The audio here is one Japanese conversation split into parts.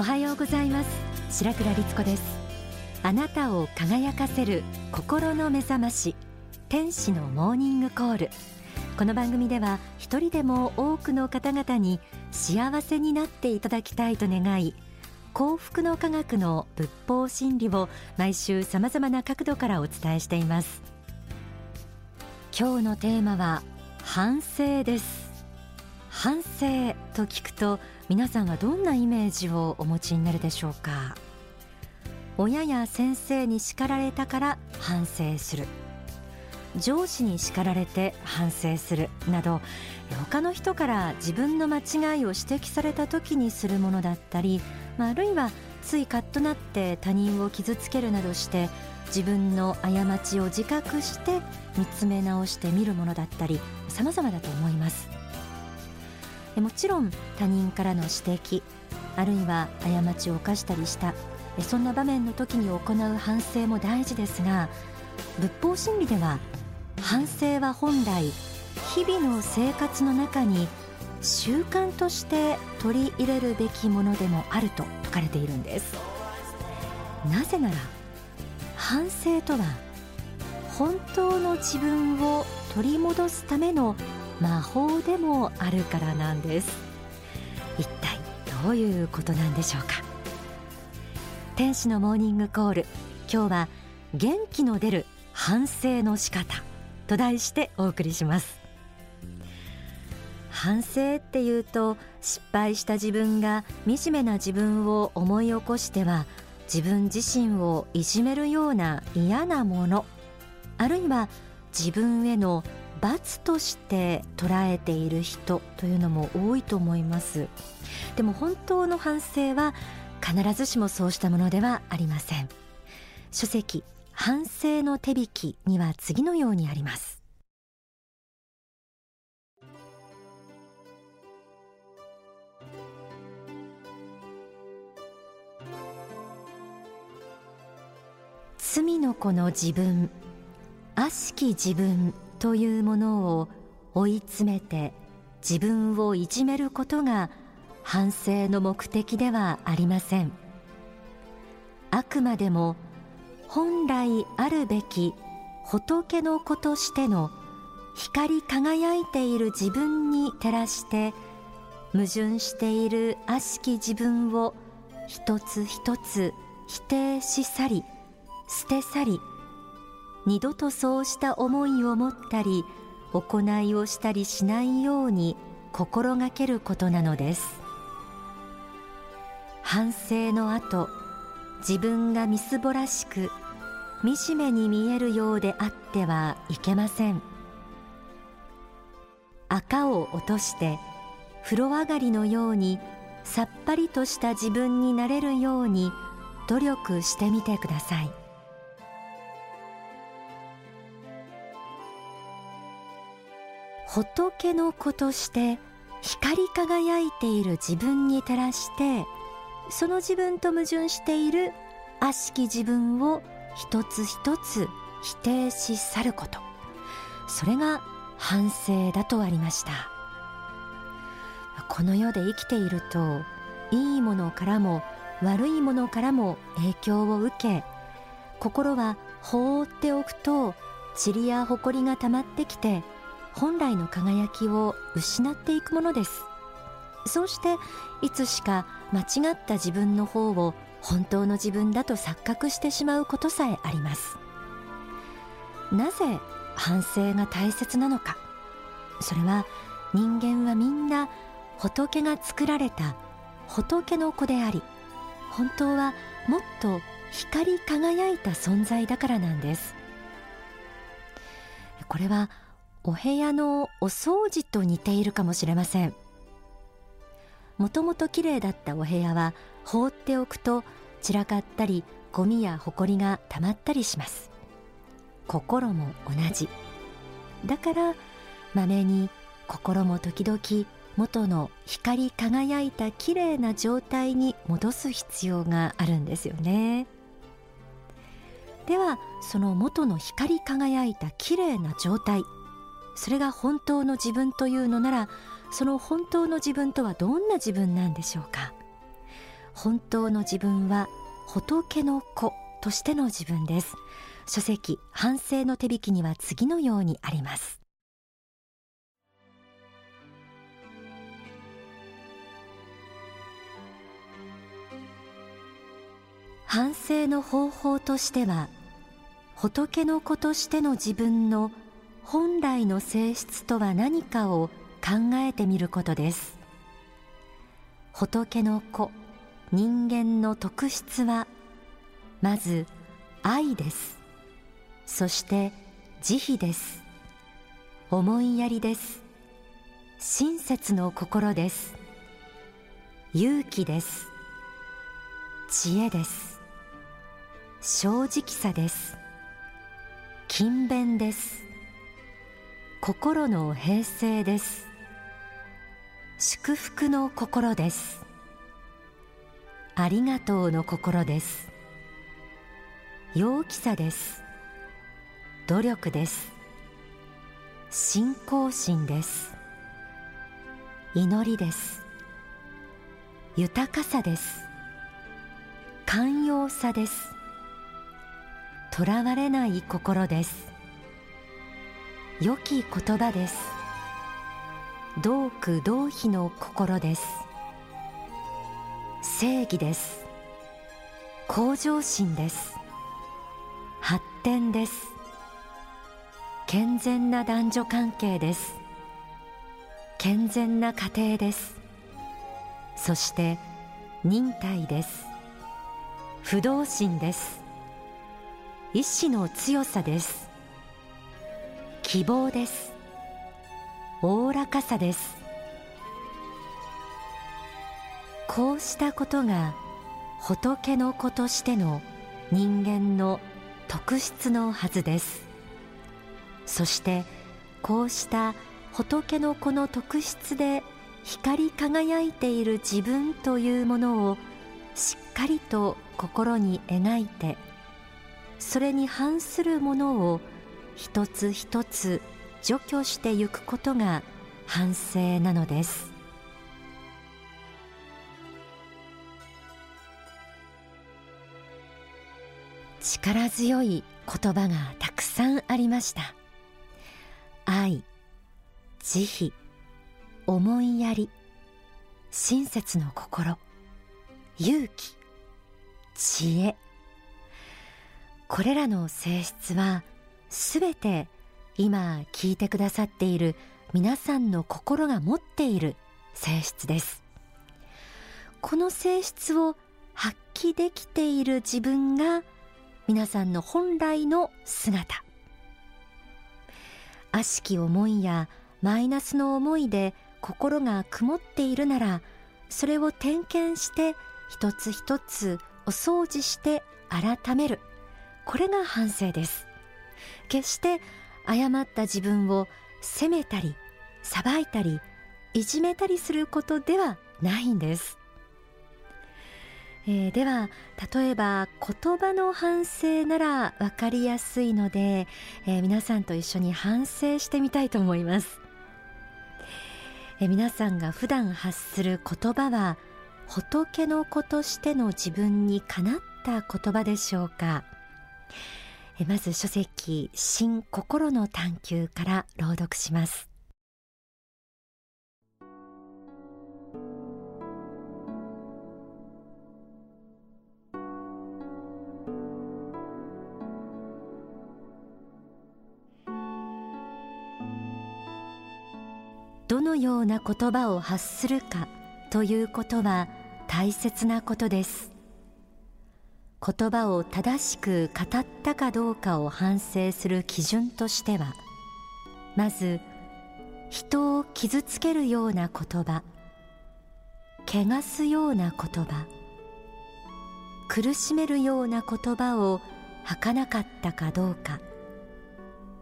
おはようございます。白倉律子です。あなたを輝かせる心の目覚まし天使のモーニングコール。この番組では一人でも多くの方々に幸せになっていただきたいと願い幸福の科学の仏法真理を毎週さまざまな角度からお伝えしています。今日のテーマは反省です。反省と聞くと皆さんはどんなイメージをお持ちになるでしょうか？親や先生に叱られたから反省する。上司に叱られて反省するなど他の人から自分の間違いを指摘された時にするものだったり、あ、あるいはついカッとなって他人を傷つけるなどして自分の過ちを自覚して見つめ直してみるものだったり様々だと思います。もちろん他人からの指摘あるいは過ちを犯したりしたそんな場面の時に行う反省も大事ですが仏法真理では反省は本来日々の生活の中に習慣として取り入れるべきものでもあると説かれているんです。なぜなら反省とは本当の自分を取り戻すための魔法でもあるからなんです。一体どういうことなんでしょうか？天使のモーニングコール。今日は元気の出る反省の仕方。と題してお送りします。反省っていうと失敗した自分が惨めな自分を思い起こしては自分自身をいじめるような嫌なもの。あるいは自分への罰として捉えている人というのも多いと思います。でも本当の反省は必ずしもそうしたものではありません。書籍反省の手引きには次のようにあります。罪の子の自分悪しき自分というものを追い詰めて自分をいじめることが反省の目的ではありません。あくまでも本来あるべき仏の子としての光り輝いている自分に照らして矛盾している悪しき自分を一つ一つ否定し去り捨て去り二度とそうした思いを持ったり行いをしたりしないように心がけることなのです。反省の後自分がみすぼらしく惨めに見えるようであってはいけません。赤を落として風呂上がりのようにさっぱりとした自分になれるように努力してみてください。仏の子として光り輝いている自分に照らしてその自分と矛盾している悪しき自分を一つ一つ否定し去ること。それが反省だとありました。この世で生きているといいものからも悪いものからも影響を受け心は放っておくと塵や埃が溜まってきて本来の輝きを失っていくものです。そうしていつしか間違った自分の方を本当の自分だと錯覚してしまうことさえあります。なぜ反省が大切なのか。それは人間はみんな仏が作られた仏の子であり本当はもっと光り輝いた存在だからなんです。これはお部屋のお掃除と似ているかもしれません。もともと綺麗だったお部屋は放っておくと散らかったりゴミやホコリが溜まったりします。心も同じ。だからまめに心も時々元の光り輝いた綺麗な状態に戻す必要があるんですよね。ではその元の光り輝いた綺麗な状態。それが本当の自分というのならその本当の自分とはどんな自分なんでしょうか？本当の自分は仏の子としての自分です。書籍反省の手引きには次のようにあります。反省の方法としては仏の子としての自分の本来の性質とは何かを考えてみることです。仏の子人間の特質はまず愛です。そして慈悲です。思いやりです。親切の心です。勇気です。知恵です。正直さです。勤勉です。心の平静です。祝福の心です。ありがとうの心です。陽気さです。努力です。信仰心です。祈りです。豊かさです。寛容さです。とらわれない心です。良き言葉です。同苦同悲の心です。正義です。向上心です。発展です。健全な男女関係です。健全な家庭です。そして忍耐です。不動心です。意志の強さです。希望です。おおらかさです。こうしたことが仏の子としての人間の特質のはずです。そしてこうした仏の子の特質で光り輝いている自分というものをしっかりと心に描いてそれに反するものを一つ一つ除去してゆくことが反省なのです。力強い言葉がたくさんありました。愛慈悲思いやり親切の心勇気知恵。これらの性質はすべて今聞いてくださっている皆さんの心が持っている性質です。この性質を発揮できている自分が皆さんの本来の姿。悪しき思いやマイナスの思いで心が曇っているならそれを点検して一つ一つお掃除して改める。これが反省です。決して誤った自分を責めたり裁いたりいじめたりすることではないんです、えー、では例えば言葉の反省なら分かりやすいので、えー、皆さんと一緒に反省してみたいと思います、えー、皆さんが普段発する言葉は仏の子としての自分にかなった言葉でしょうか？まず書籍新心の探求から朗読します。どのような言葉を発するかということは大切なことです。言葉を正しく語ったかどうかを反省する基準としてはまず人を傷つけるような言葉汚すような言葉苦しめるような言葉を吐かなかったかどうか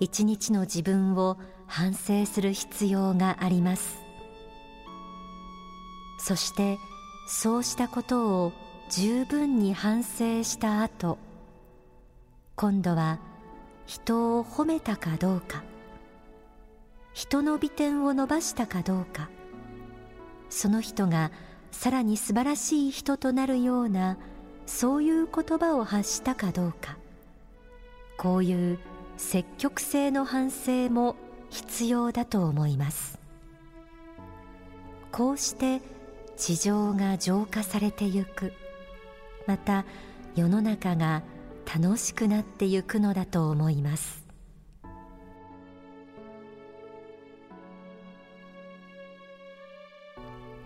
一日の自分を反省する必要があります。そしてそうしたことを十分に反省した後今度は人を褒めたかどうか人の美点を伸ばしたかどうかその人がさらに素晴らしい人となるようなそういう言葉を発したかどうかこういう積極性の反省も必要だと思います。こうして地上が浄化されてゆく。また世の中が楽しくなってゆくのだと思います。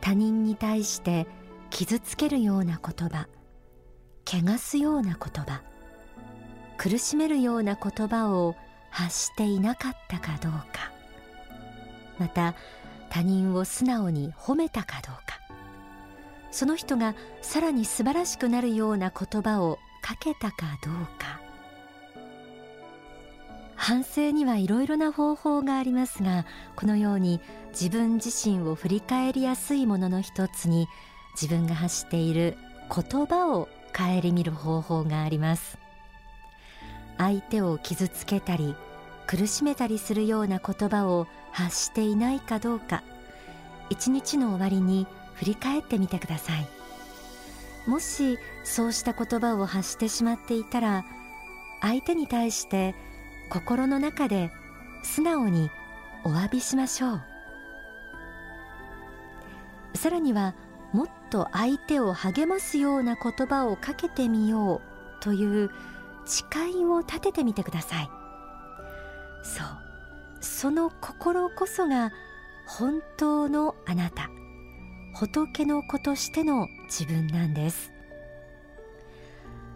他人に対して傷つけるような言葉汚すような言葉苦しめるような言葉を発していなかったかどうかまた他人を素直に褒めたかどうかその人がさらに素晴らしくなるような言葉をかけたかどうか。反省にはいろいろな方法がありますがこのように自分自身を振り返りやすいものの一つに自分が発している言葉を顧みる方法があります。相手を傷つけたり苦しめたりするような言葉を発していないかどうか。一日の終わりに振り返ってみてください。もしそうした言葉を発してしまっていたら相手に対して心の中で素直にお詫びしましょう。さらにはもっと相手を励ますような言葉をかけてみようという誓いを立ててみてください。そう。その心こそが本当のあなた。仏の子としての自分なんです。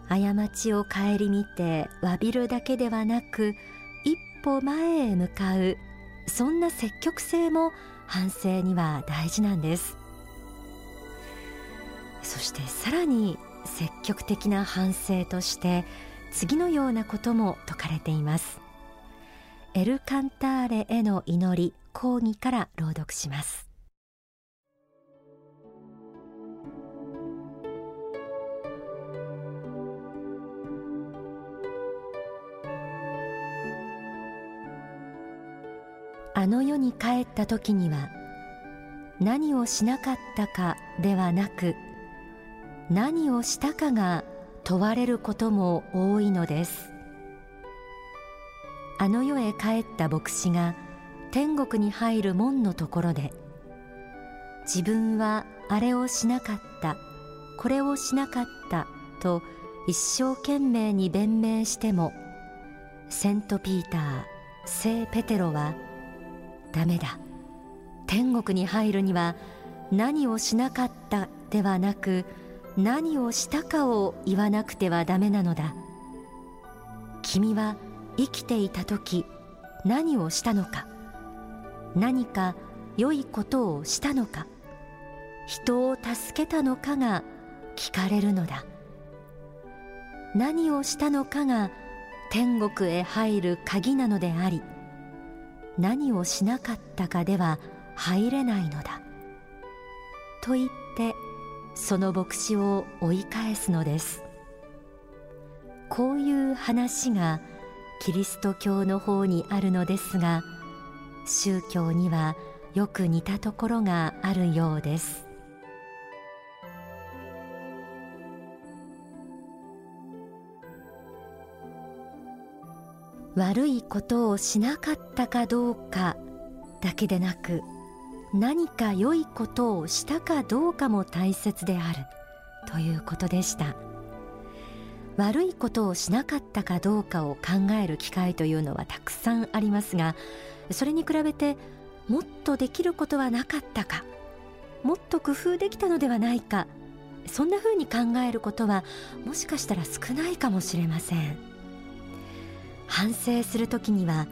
過ちを顧みて詫びるだけではなく一歩前へ向かうそんな積極性も反省には大事なんです。そしてさらに積極的な反省として次のようなことも説かれています。エルカンターレへの祈り講義から朗読します。あの世に帰った時には何をしなかったかではなく何をしたかが問われることも多いのです。あの世へ帰った牧師が天国に入る門のところで自分はあれをしなかったこれをしなかったと一生懸命に弁明してもセントピーター聖ペテロはダメだ。天国に入るには何をしなかったではなく何をしたかを言わなくてはダメなのだ。君は生きていた時何をしたのか。何か良いことをしたのか。人を助けたのかが聞かれるのだ。何をしたのかが天国へ入る鍵なのであり何をしなかったかでは入れないのだ。と言ってその牧師を追い返すのです。こういう話がキリスト教の方にあるのですが宗教にはよく似たところがあるようです。悪いことをしなかったかどうかだけでなく何か良いことをしたかどうかも大切であるということでした。悪いことをしなかったかどうかを考える機会というのはたくさんありますがそれに比べてもっとできることはなかったかもっと工夫できたのではないかそんなふうに考えることはもしかしたら少ないかもしれません。反省するときには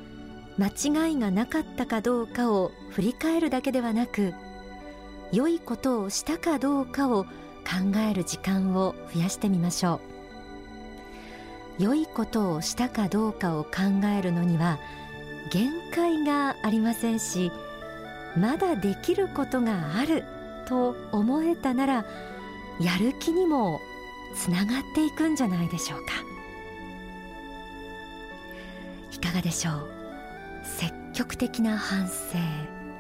間違いがなかったかどうかを振り返るだけではなく良いことをしたかどうかを考える時間を増やしてみましょう。良いことをしたかどうかを考えるのには限界がありませんしまだできることがあると思えたならやる気にもつながっていくんじゃないでしょうか。かがでしょう。積極的な反省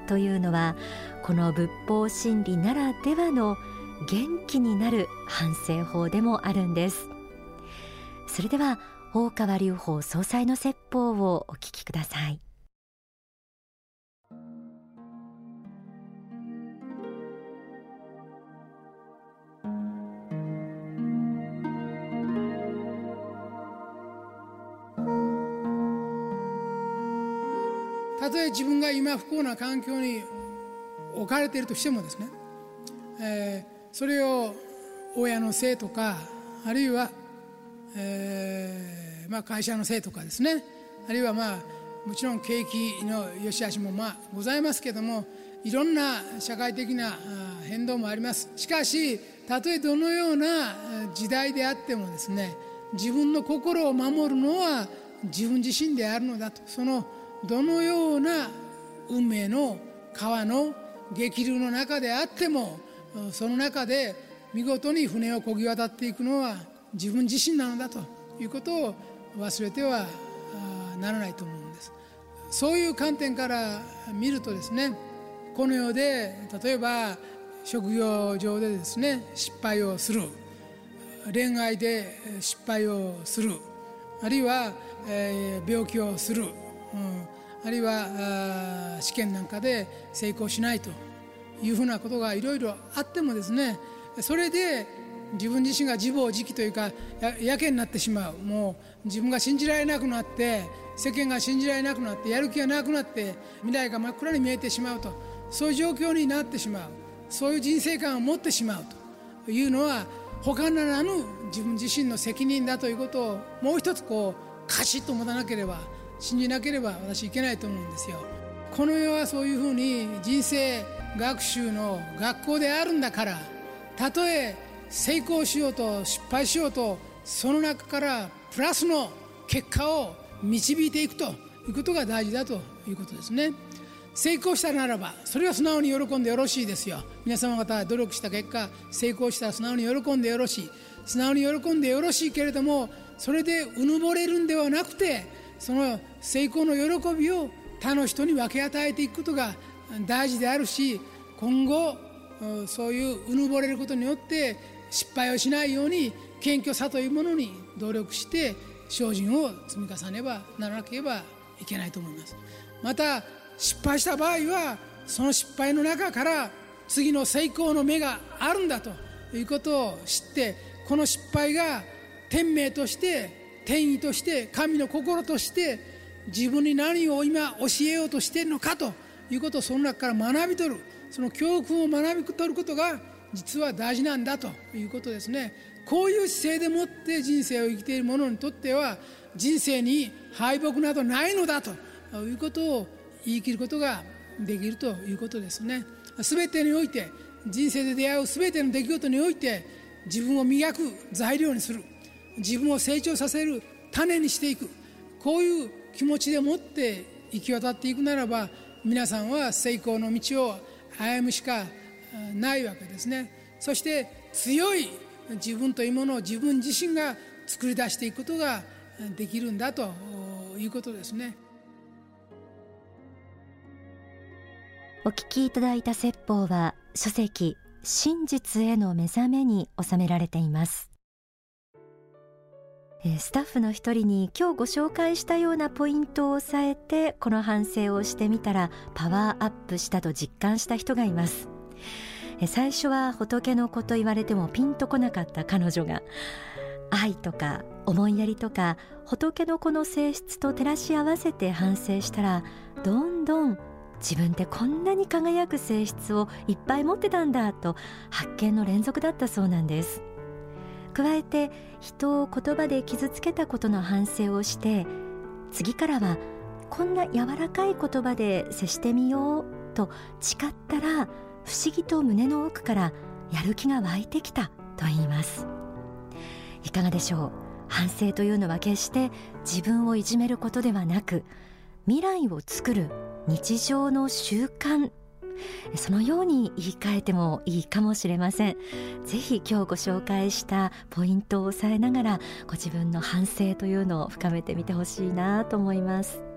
というのはこの仏法真理ならではの元気になる反省法でもあるんです。それでは大川隆法総裁の説法をお聞きください。たとえ自分が今不幸な環境に置かれているとしてもですね、えー、それを親のせいとかあるいは、えーまあ、会社のせいとかですねあるいはまあもちろん景気の良し悪しもまあございますけどもいろんな社会的な変動もあります。しかしたとえどのような時代であってもですね自分の心を守るのは自分自身であるのだと。そのどのような運命の川の激流の中であってもその中で見事に船を漕ぎ渡っていくのは自分自身なのだということを忘れてはならないと思うんです。そういう観点から見るとですねこの世で例えば職業上でですね失敗をする。恋愛で失敗をする。あるいは、え、病気をする、うん、あるいは試験なんかで成功しないというふうなことがいろいろあってもですねそれで自分自身が自暴自棄というかやけになってしまう。もう自分が信じられなくなって世間が信じられなくなってやる気がなくなって未来が真っ暗に見えてしまうと。そういう状況になってしまう。そういう人生観を持ってしまうというのは他ならぬ自分自身の責任だということをもう一つこうカシッと持たなければ信じなければ私いけないと思うんですよ。この世はそういうふうに人生学習の学校であるんだからたとえ成功しようと失敗しようとその中からプラスの結果を導いていくということが大事だということですね。成功したならばそれは素直に喜んでよろしいですよ。皆様方努力した結果成功したら素直に喜んでよろしい。素直に喜んでよろしいけれどもそれでうぬぼれるんではなくてその成功の喜びを他の人に分け与えていくことが大事であるし今後そういううぬぼれることによって失敗をしないように謙虚さというものに努力して精進を積み重ねばならなければいけないと思います。また失敗した場合はその失敗の中から次の成功の芽があるんだということを知ってこの失敗が天命として天意として神の心として自分に何を今教えようとしているのかということをその中から学び取る。その教訓を学び取ることが実は大事なんだということですね。こういう姿勢でもって人生を生きている者にとっては人生に敗北などないのだということを言い切ることができるということですね。全てにおいて人生で出会う全ての出来事において自分を磨く材料にする。自分を成長させる種にしていく。こういう気持ちでもって行き渡っていくならば皆さんは成功の道を歩むしかないわけですね。そして強い自分というものを自分自身が作り出していくことができるんだということですね。お聞きいただいた説法は書籍真実への目覚めに収められています。スタッフの一人に今日ご紹介したようなポイントを押さえてこの反省をしてみたらパワーアップしたと実感した人がいます。最初は仏の子と言われてもピンとこなかった彼女が愛とか思いやりとか仏の子の性質と照らし合わせて反省したらどんどん自分ってこんなに輝く性質をいっぱい持ってたんだと発見の連続だったそうなんです。加えて人を言葉で傷つけたことの反省をして次からはこんな柔らかい言葉で接してみようと誓ったら不思議と胸の奥からやる気が湧いてきたと言います。いかがでしょう？反省というのは決して自分をいじめることではなく未来を作る日常の習慣そのように言い換えてもいいかもしれません。ぜひ今日ご紹介したポイントを押さえながらご自分の反省というのを深めてみてほしいなと思います。